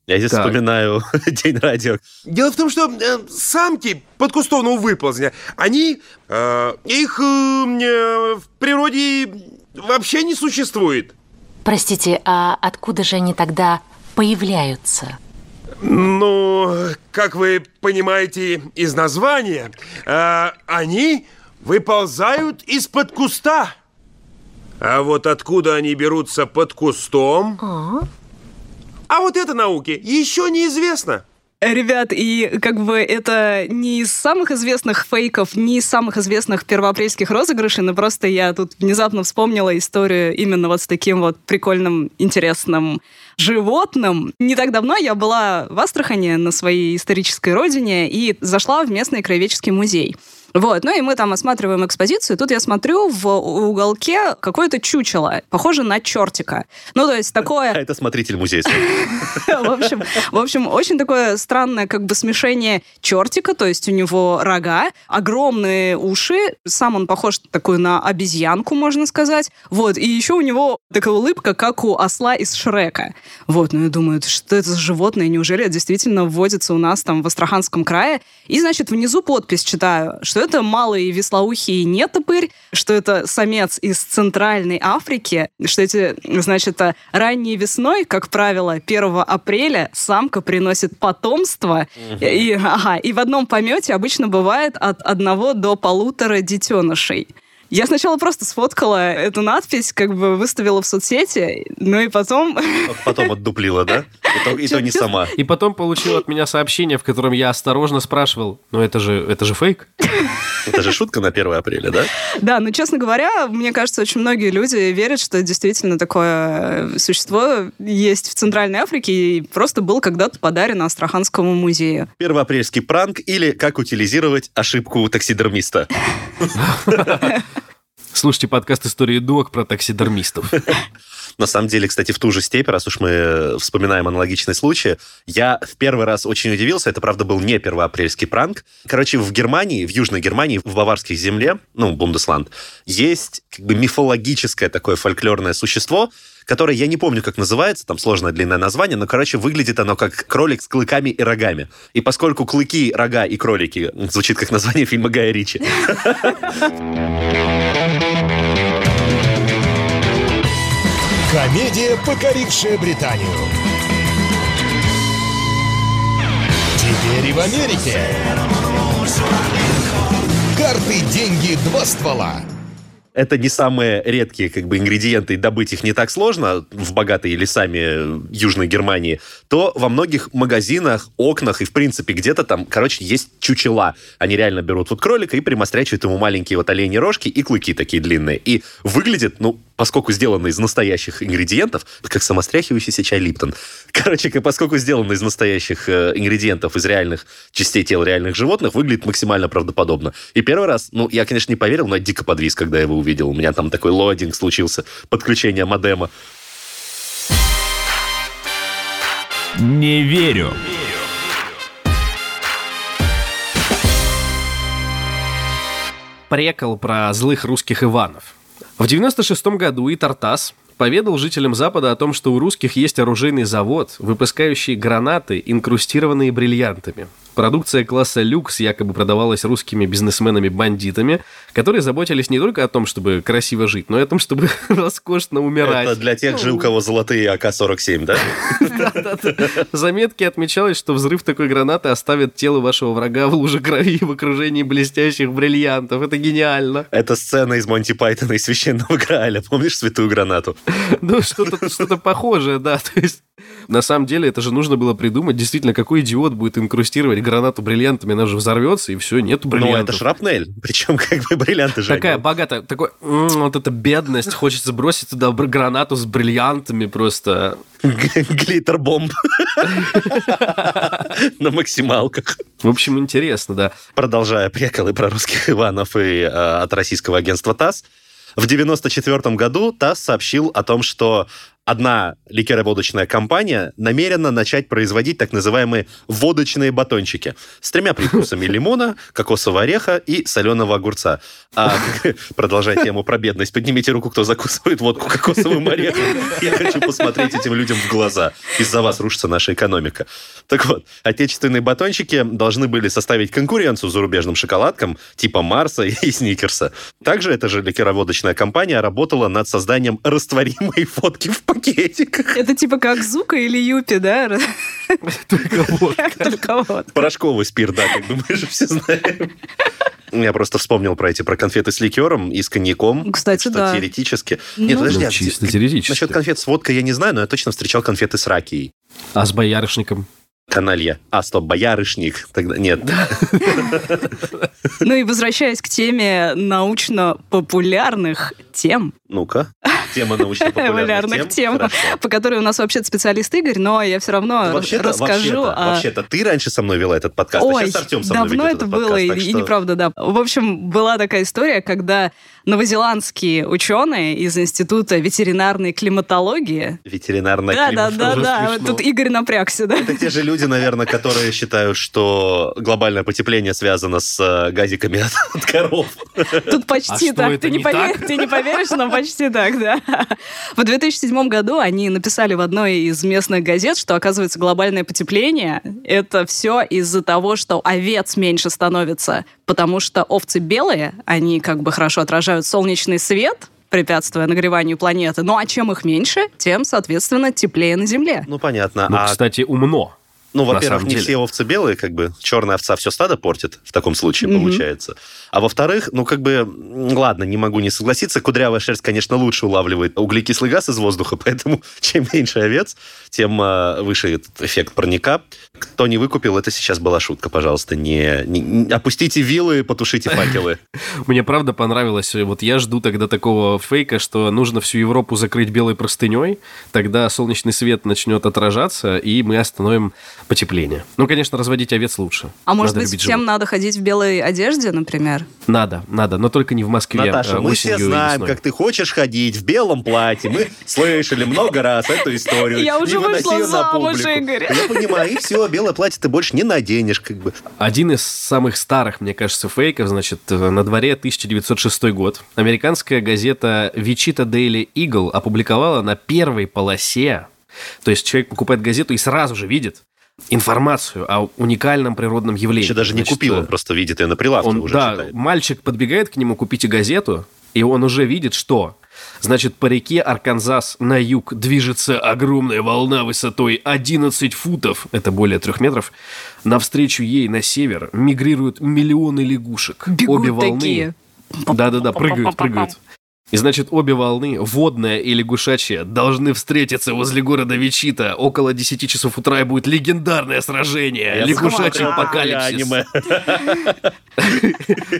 Я здесь Так. вспоминаю <laughs> День радио. Дело в том, что э, самки подкустовного выползня, они, э, их э, э, в природе вообще не существует. Простите, а откуда же они тогда появляются? Ну, как вы понимаете из названия, э, они выползают из-под куста. А вот откуда они берутся под кустом? А вот это науке еще неизвестно. Ребят, и как бы это не из самых известных фейков, не из самых известных первоапрельских розыгрышей, но просто я тут внезапно вспомнила историю именно вот с таким вот прикольным, интересным животным. Не так давно я была в Астрахани на своей исторической родине и зашла в местный краеведческий музей. Вот, ну и мы там осматриваем экспозицию, тут я смотрю в уголке какое-то чучело, похоже на чертика. Ну, то есть А такое... это смотритель музея. <laughs> В общем, в общем, очень такое странное как бы смешение чертика, то есть у него рога, огромные уши, сам он похож такой на обезьянку, можно сказать. Вот, и еще у него такая улыбка, как у осла из Шрека. Вот, ну я думаю, что это за животное, неужели действительно вводится у нас там в Астраханском крае? И, значит, внизу подпись читаю, что это малый веслоухий нетопырь, что это самец из Центральной Африки, что эти, значит, а, ранней весной, как правило, 1 апреля самка приносит потомство, и, ага, и в одном помете обычно бывает от одного до полутора детенышей. Я сначала просто сфоткала эту надпись, как бы выставила в соцсети, ну и потом... Потом отдуплила, да? И то, и то не сама. И потом получил от меня сообщение, в котором я осторожно спрашивал, ну это же, это же фейк? Это же шутка на 1 апреля, да? Да, но, честно говоря, мне кажется, очень многие люди верят, что действительно такое э, существо есть в Центральной Африке и просто был когда-то подарен Астраханскому музею. Первоапрельский пранк или как утилизировать ошибку таксидермиста. <laughs> Слушайте подкаст «Истории Док» про таксидермистов. <laughs> На самом деле, кстати, в ту же степь, раз уж мы вспоминаем аналогичные случаи, я в первый раз очень удивился, это, правда, был не первоапрельский пранк. Короче, в Германии, в Южной Германии, в баварской земле, ну, Бундесланд, есть как бы мифологическое такое фольклорное существо, которое, я не помню, как называется, там сложное длинное название, но, короче, выглядит оно как кролик с клыками и рогами. И поскольку клыки, рога и кролики звучит как название <laughs> фильма Гая Ричи, <laughs> Комедия, покорившая Британию. Теперь и в Америке. Карты, деньги, два ствола. это не самые редкие как бы ингредиенты, добыть их не так сложно в богатые лесами Южной Германии, то во многих магазинах, окнах и, в принципе, где-то там, короче, есть чучела. Они реально берут вот кролика и примострячивают ему маленькие вот оленьи рожки и клыки такие длинные. И выглядит, ну, поскольку сделано из настоящих ингредиентов, как самостряхивающийся чай Липтон. <laughs> Короче, поскольку сделано из настоящих э, ингредиентов, из реальных частей тел реальных животных, выглядит максимально правдоподобно. И первый раз, ну, я, конечно, не поверил, но я дико подвис, когда я его увидел. У меня там такой лоадинг случился, подключение модема. Не верю. Прекол про злых русских Иванов. В 96 году и Тартас поведал жителям Запада о том, что у русских есть оружейный завод, выпускающий гранаты, инкрустированные бриллиантами. Продукция класса люкс якобы продавалась русскими бизнесменами-бандитами, которые заботились не только о том, чтобы красиво жить, но и о том, чтобы <laughs> роскошно умирать. Это для тех же, у кого золотые АК-47, да? <laughs> В заметке отмечалось, что взрыв такой гранаты оставит тело вашего врага в луже крови в окружении блестящих бриллиантов. Это гениально. Это сцена из Монти Пайтона и Священного Грааля. Помнишь святую гранату? Ну, что-то что похожее, да. То есть, на самом деле, это же нужно было придумать. Действительно, какой идиот будет инкрустировать гранату бриллиантами? Она же взорвется, и все, нету Ну, бриллиантов. это шрапнель. Причем, как бы, бриллианты же. Такая богатая, такой, вот эта бедность, хочется бросить туда гранату с бриллиантами просто. Глиттер-бомб. <laughs> На максималках. В общем, интересно, да. Продолжая приколы про русских Иванов и э, от российского агентства ТАСС, в 94 году ТАСС сообщил о том, что одна ликероводочная компания намерена начать производить так называемые водочные батончики с тремя привкусами лимона, кокосового ореха и соленого огурца. А, <laughs> продолжая тему про бедность, поднимите руку, кто закусывает водку кокосовым орехом. Я хочу посмотреть этим людям в глаза. Из-за вас рушится наша экономика. Так вот, отечественные батончики должны были составить конкуренцию зарубежным шоколадкам типа Марса <laughs> и Сникерса. Также эта же ликероводочная компания работала над созданием растворимой водки в пакетиках. Это типа как Зука или Юпи, да? Только вот. <laughs> Только. Порошковый спирт, да, как бы мы же все знаем. Я просто вспомнил про эти, про конфеты с ликером и с коньяком. Кстати, что да. теоретически... Нет, Ну. подожди, Ну, чисто теоретически. Насчет конфет с водкой я не знаю, но я точно встречал конфеты с ракией. А с боярышником? Каналья. А, стоп, боярышник. Тогда нет. Ну и возвращаясь к теме научно-популярных тем, Ну-ка. Тема научно-популярных популярных тем, Хорошо. по которой у нас вообще специалист Игорь, но я все равно Вообще-то, расскажу. вообще-то, о- вообще-то, ты раньше со мной вела этот подкаст, а Ой, сейчас Артем со мной давно это было, подкаст, и, так и что- неправда, да. В общем, была такая история, когда новозеландские ученые из Института ветеринарной климатологии... Ветеринарная Да, да, климат- да, уже да, смешно. тут Игорь напрягся, да. Это те же люди, наверное, которые считают, что глобальное потепление связано с э, газиками от, <laughs> от коров. Тут почти А что, так. это Ты не, не поверишь, так? ты не поверишь, но почти так, да. В 2007 году они написали в одной из местных газет, что, оказывается, глобальное потепление — это все из-за того, что овец меньше становится, потому что овцы белые, они как бы хорошо отражают солнечный свет, препятствуя нагреванию планеты. Ну а чем их меньше, тем, соответственно, теплее на Земле. Ну, понятно. Ну, а, кстати, умно. Ну, во-первых, не все овцы белые, как бы черная овца все стадо портит в таком случае, Мгм. получается. А во-вторых, ну, как бы, ладно, не могу не согласиться, кудрявая шерсть, конечно, лучше улавливает углекислый газ из воздуха, <laughs> поэтому чем меньше овец, тем э, выше этот эффект парника. Кто не выкупил, это сейчас была шутка, пожалуйста. Не, не- не- опустите вилы, потушите факелы. <laughs> Мне правда понравилось. Вот я жду тогда такого фейка, что нужно всю Европу закрыть белой простыней, тогда солнечный свет начнет отражаться, и мы остановим потепление. Ну, конечно, разводить овец лучше. А может Надо быть, всем животных. надо ходить в белой одежде, например? Надо, надо, но только не в Москве. Наташа, а мы все знаем, как ты хочешь ходить в белом платье. Мы <laughs> слышали много раз эту историю. Я уже вышла замуж. Игорь. Я понимаю, и все, белое платье ты больше не наденешь, как бы. Один из самых старых, мне кажется, фейков, значит, на дворе 1906 год. Американская газета Wichita Daily Eagle опубликовала на первой полосе, то есть человек покупает газету и сразу же видит информацию о уникальном природном явлении. Еще даже не Значит, купил, э, он просто видит ее на прилавке он, уже да, читает. мальчик подбегает к нему, купите газету, и он уже видит, что... Значит, по реке Арканзас на юг движется огромная волна высотой 11 футов, это более трех метров. Навстречу ей на север мигрируют миллионы лягушек. Бегут Обе волны... Да-да-да, прыгают, прыгают. И значит, обе волны, водная и лягушачья, должны встретиться возле города Вичита. Около 10 часов утра и будет легендарное сражение. Я Лягушачий апокалипсис. аниме. <laughs>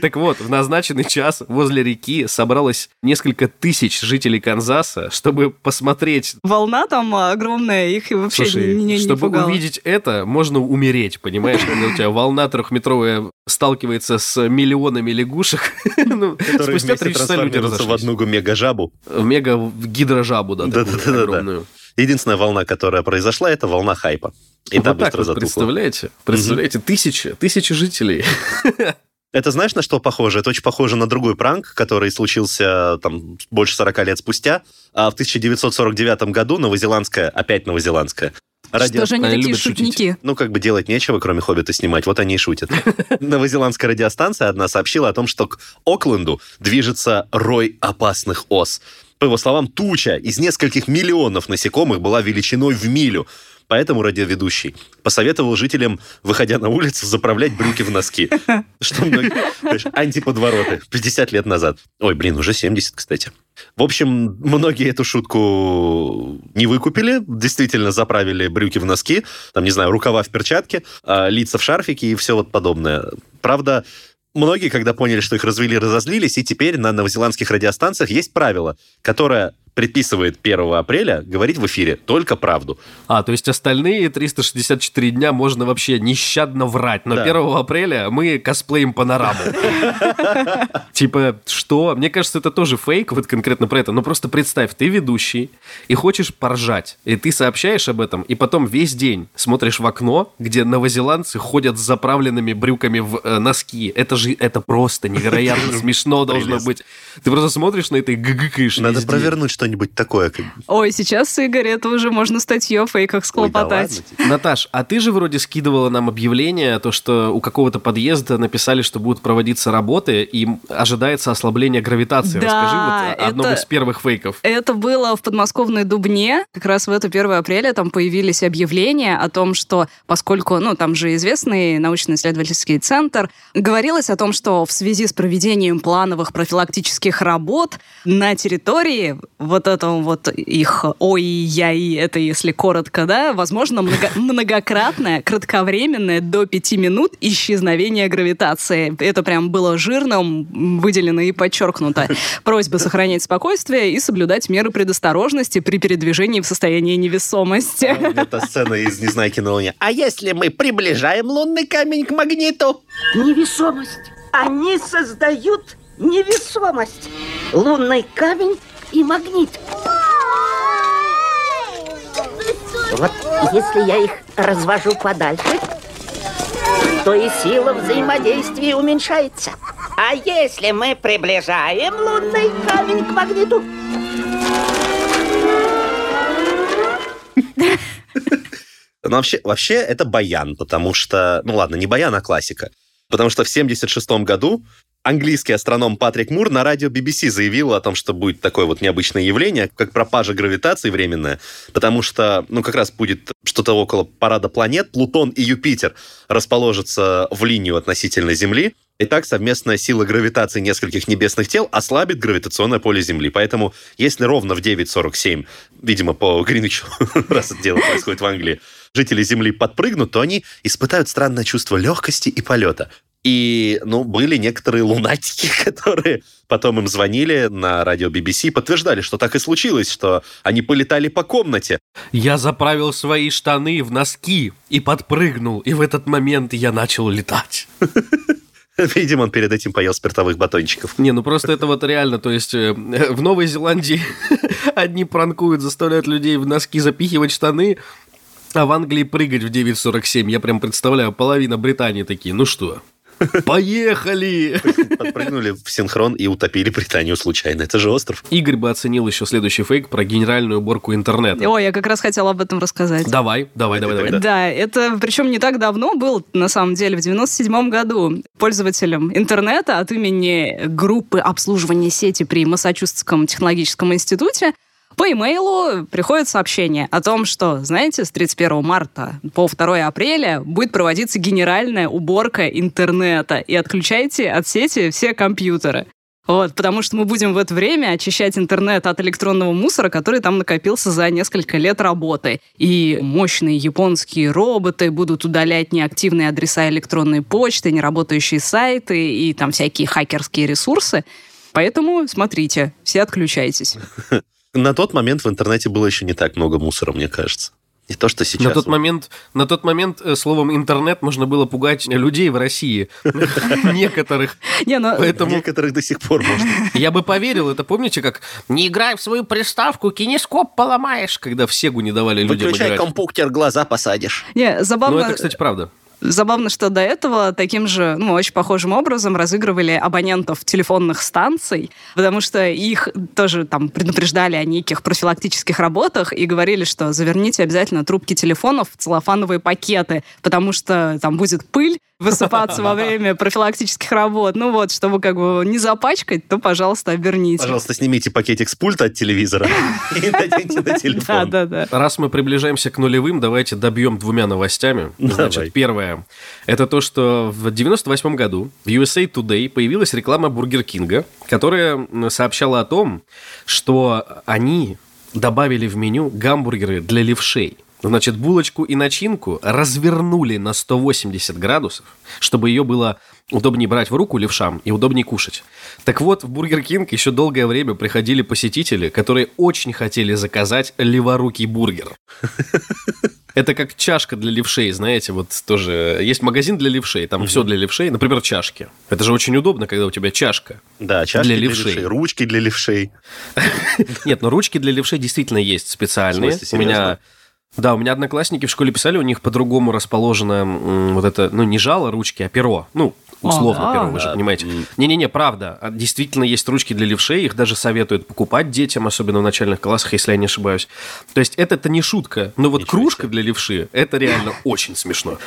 Так вот, в назначенный час возле реки собралось несколько тысяч жителей Канзаса, чтобы посмотреть. Волна там огромная, их и вообще Слушай, не, не, не чтобы пугало. увидеть это, можно умереть, понимаешь? Когда у тебя волна трехметровая сталкивается с миллионами лягушек, <laughs> ну, спустя три часа люди трансформируются в разошлись. Мега-жабу. В мега в гидрожабу, да, такую Да-да-да-да-да. огромную. Единственная волна, которая произошла, это волна хайпа. И та Вот так вот, затухла. представляете? Представляете, тысячи, тысячи жителей. <laughs> Это знаешь, на что похоже? Это очень похоже на другой пранк, который случился там больше 40 лет спустя. А в 1949 году новозеландская, опять новозеландская, радио... Что же они Они такие любят шутить. шутники? Ну, как бы делать нечего, кроме «Хоббита» снимать. Вот они и шутят. <laughs> Новозеландская радиостанция одна сообщила о том, что к Окленду движется рой опасных ос. По его словам, туча из нескольких миллионов насекомых была величиной в милю. Поэтому радиоведущий посоветовал жителям, выходя на улицу, заправлять брюки в носки. <laughs> Что многие... Антиподвороты. 50 лет назад. Ой, блин, уже 70, кстати. В общем, многие эту шутку не выкупили, действительно заправили брюки в носки, там, не знаю, рукава в перчатке, а, лица в шарфике и все вот подобное. Правда, многие, когда поняли, что их развели, разозлились, и теперь на новозеландских радиостанциях есть правило, которое предписывает 1 апреля говорить в эфире только правду. А, то есть остальные 364 дня можно вообще нещадно врать. Но Да. 1 апреля мы косплеим панораму. Типа, что? Мне кажется, это тоже фейк, вот конкретно про это. Но просто представь, ты ведущий и хочешь поржать. И ты сообщаешь об этом, и потом весь день смотришь в окно, где новозеландцы ходят с заправленными брюками в э, носки. Это же, это просто невероятно <laughs> смешно должно быть. Ты просто смотришь на это и гыгыкаешь Надо провернуть что-нибудь что-нибудь такое? как- Ой, сейчас, Игорь, это уже можно статью о фейках Ой, да склопотать. ладно тебе. Наташ, а ты же вроде скидывала нам объявление, то, что у какого-то подъезда написали, что будут проводиться работы, и ожидается ослабление гравитации. Да, Расскажи вот о одном это- из первых фейков. Это было в подмосковной Дубне. Как раз в это 1 апреля там появились объявления о том, что поскольку, ну, там же известный научно-исследовательский центр, говорилось о том, что в связи с проведением плановых профилактических работ на территории вот этого вот их ой-яй, это если коротко, да, возможно, много- <laughs> многократное, кратковременное до 5 минут исчезновение гравитации. Это прям было жирным, выделено и подчеркнуто. Просьба сохранять спокойствие и соблюдать меры предосторожности при передвижении в состоянии невесомости. Это сцена из «Незнайки на Луне». А если мы приближаем лунный камень к магниту? Невесомость. Они создают невесомость. Лунный камень и магнит. Вот если я их развожу подальше, то и сила взаимодействия уменьшается. А если мы приближаем лунный камень к магниту, <laughs> Но вообще, вообще это баян, потому что... Ну ладно, не баян, а классика. Потому что в 76 году английский астроном Патрик Мур на радио BBC заявил о том, что будет такое вот необычное явление, как пропажа гравитации временная, потому что, ну, как раз будет что-то около парада планет, Плутон и Юпитер расположатся в линию относительно Земли, и так совместная сила гравитации нескольких небесных тел ослабит гравитационное поле Земли. Поэтому, если ровно в 9.47, видимо, по Гринвичу, <laughs> раз это дело происходит в Англии, жители Земли подпрыгнут, то они испытают странное чувство легкости и полета. И, ну, были некоторые лунатики, <laughs> которые потом им звонили на радио BBC и подтверждали, что так и случилось, что они полетали по комнате. Я заправил свои штаны в носки и подпрыгнул, и в этот момент я начал летать. <laughs> Видимо, он перед этим поел спиртовых батончиков. Не, ну просто это вот реально, то есть э, в Новой Зеландии <laughs> одни пранкуют, заставляют людей в носки запихивать штаны, а в Англии прыгать в 9.47. Я прям представляю, половина Британии такие, ну что, <laughs> поехали! Подпрыгнули в синхрон и утопили Британию случайно. Это же остров. Игорь бы оценил еще следующий фейк про генеральную уборку интернета. Ой, я как раз хотела об этом рассказать. Давай, давай, давай, давай. Да. Да, это причем не так давно был, на самом деле, в 97 году. Пользователям интернета от имени группы обслуживания сети при Массачусетском технологическом институте по имейлу приходит сообщение о том, что, знаете, с 31 марта по 2 апреля будет проводиться генеральная уборка интернета и отключайте от сети все компьютеры. Вот, потому что мы будем в это время очищать интернет от электронного мусора, который там накопился за несколько лет работы. И мощные японские роботы будут удалять неактивные адреса электронной почты, неработающие сайты и там всякие хакерские ресурсы. Поэтому смотрите, все отключайтесь. <laughs> На тот момент в интернете было еще не так много мусора, мне кажется. Не то, что сейчас. На тот момент, на тот момент э, словом интернет можно было пугать людей в России. <laughs> Некоторых. Не, ну, Поэтому Некоторых до сих пор можно. я бы поверил, это помните, как «Не играй в свою приставку, кинескоп поломаешь», когда в Сегу не давали людям Выключай играть. компьютер, глаза посадишь. не, Ну, забавно... это, кстати, правда. Забавно, что до этого таким же, ну, очень похожим образом разыгрывали абонентов телефонных станций, потому что их тоже там предупреждали о неких профилактических работах и говорили, что заверните обязательно трубки телефонов в целлофановые пакеты, потому что там будет пыль высыпаться во <laughs> время профилактических работ. Ну вот, чтобы как бы не запачкать, то, пожалуйста, оберните. Пожалуйста, снимите пакетик с пульта от телевизора <laughs> и наденьте на Да, телефон. да, да. Раз мы приближаемся к нулевым, давайте добьем двумя новостями. Значит, Давай. Первое. Это то, что в 98 году в USA Today появилась реклама Бургер Кинга, которая сообщала о том, что они добавили в меню гамбургеры для левшей. Значит, булочку и начинку развернули на 180 градусов, чтобы ее было удобнее брать в руку левшам и удобнее кушать. Так вот, в Бургер Кинг еще долгое время приходили посетители, которые очень хотели заказать леворукий бургер. Это как чашка для левшей, знаете, вот тоже есть магазин для левшей, там все для левшей, например, чашки. Это же очень удобно, когда у тебя чашка. Да, чашки Для для левшей. левшей, ручки для левшей. <laughs> Нет, но ручки для левшей действительно есть специальные. У меня да, у меня одноклассники в школе писали, у них по-другому расположено вот это, ну, не жало ручки, а перо. Ну, Условно, Ага. первого, вы же понимаете. Не-не-не, правда. А Действительно есть ручки для левшей, их даже советуют покупать детям, особенно в начальных классах, если я не ошибаюсь. То есть это-то не шутка. Но вот кружка для левши, это реально <laughs> очень смешно.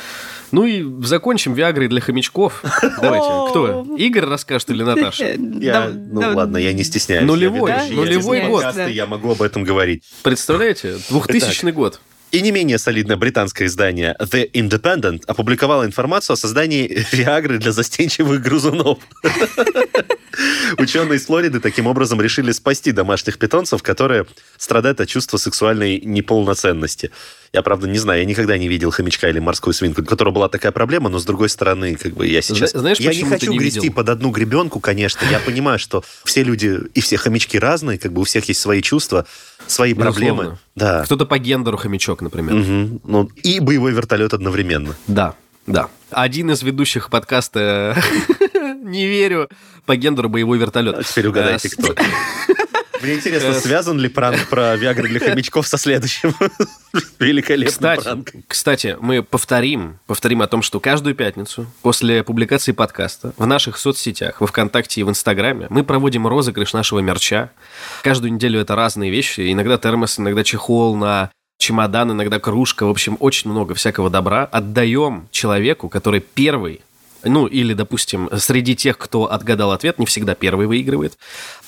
Ну и закончим Виагрой для хомячков. Давайте, кто? Игорь расскажет или Наташа? Я, ну ладно, я не стесняюсь. Нулевой, нулевой год. Я могу об этом говорить. Представляете? <laughs> 2000 год. И не менее солидное британское издание The Independent опубликовало информацию о создании <laughs> Виагры для застенчивых грызунов. <laughs> Ученые из Флориды таким образом решили спасти домашних питомцев, которые страдают от чувства сексуальной неполноценности. Я, правда, не знаю, я никогда не видел хомячка или морскую свинку, у которой была такая проблема, но, с другой стороны, как бы я сейчас... Зна- знаешь, я не хочу не грести видел? под одну гребенку, конечно. Я понимаю, что все люди и все хомячки разные, как бы у всех есть свои чувства, свои проблемы. Да. Кто-то по гендеру хомячок, например. Мгм. Ну, и боевой вертолет одновременно. Да, да. Один из ведущих подкаста <laughs> «Не верю» по гендеру боевой вертолет. А теперь угадайте, с- кто. Мне интересно, Э, связан ли пранк про Виагры для хомячков со следующим <laughs> великолепным Кстати, пранком? кстати, мы повторим, повторим о том, что каждую пятницу после публикации подкаста в наших соцсетях, во ВКонтакте и в Инстаграме мы проводим розыгрыш нашего мерча. Каждую неделю это разные вещи. Иногда термос, иногда чехол на чемодан, иногда кружка. В общем, очень много всякого добра. Отдаем человеку, который первый ну, или, допустим, среди тех, кто отгадал ответ, не всегда первый выигрывает.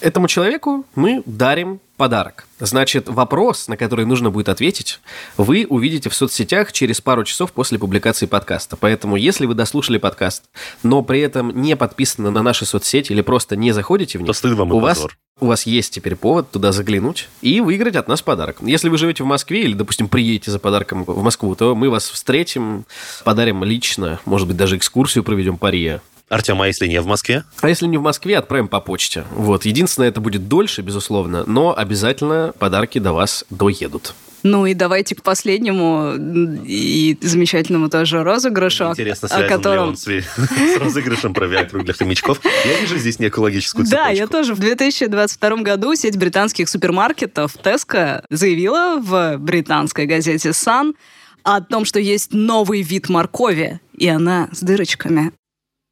Этому человеку мы дарим подарок. Значит, вопрос, на который нужно будет ответить, вы увидите в соцсетях через пару часов после публикации подкаста. Поэтому, если вы дослушали подкаст, но при этом не подписаны на наши соцсети или просто не заходите в них, То стыд вам у вас у вас есть теперь повод туда заглянуть и выиграть от нас подарок. Если вы живете в Москве или, допустим, приедете за подарком в Москву, то мы вас встретим, подарим лично, может быть, даже экскурсию проведем по РИА. Артем, а если не в Москве? А если не в Москве, отправим по почте. Вот. Единственное, это будет дольше, безусловно, но обязательно подарки до вас доедут. Ну и давайте к последнему и замечательному тоже розыгрышу, о- Интересно, о котором... он с, <laughs> с розыгрышем про Виагру для хомячков? Я вижу здесь некую логическую цепочку. Да, я тоже. В 2022 году сеть британских супермаркетов Tesco заявила в британской газете Sun о том, что есть новый вид моркови, и она с дырочками.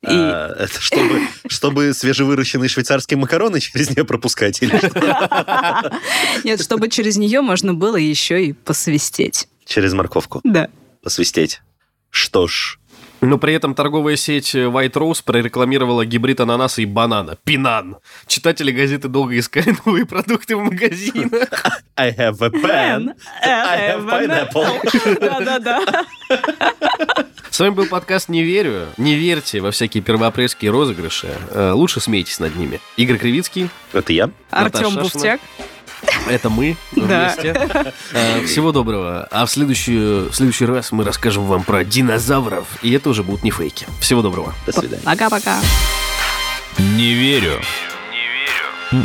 И А, это чтобы, <laughs> чтобы свежевыращенные швейцарские макароны через нее пропускать или что? <laughs> нет, чтобы через нее можно было еще и посвистеть. Через морковку Да. посвистеть. Что ж, Но при этом торговая сеть White Rose прорекламировала гибрид ананаса и банана. Пинан. Читатели газеты долго искали новые продукты в магазинах. <laughs> I have a pen, I have pineapple. Да-да-да. С вами был подкаст «Не верю». Не верьте во всякие первоапрельские розыгрыши. Э, Лучше смейтесь над ними. Игорь Кривицкий, Это я. Артем Буфтяк. это мы вместе. Э, Всего доброго. А в, следующую, в следующий раз мы расскажем вам про динозавров. И это уже будут не фейки. Всего доброго. До свидания. Пока-пока. Не верю. Не верю.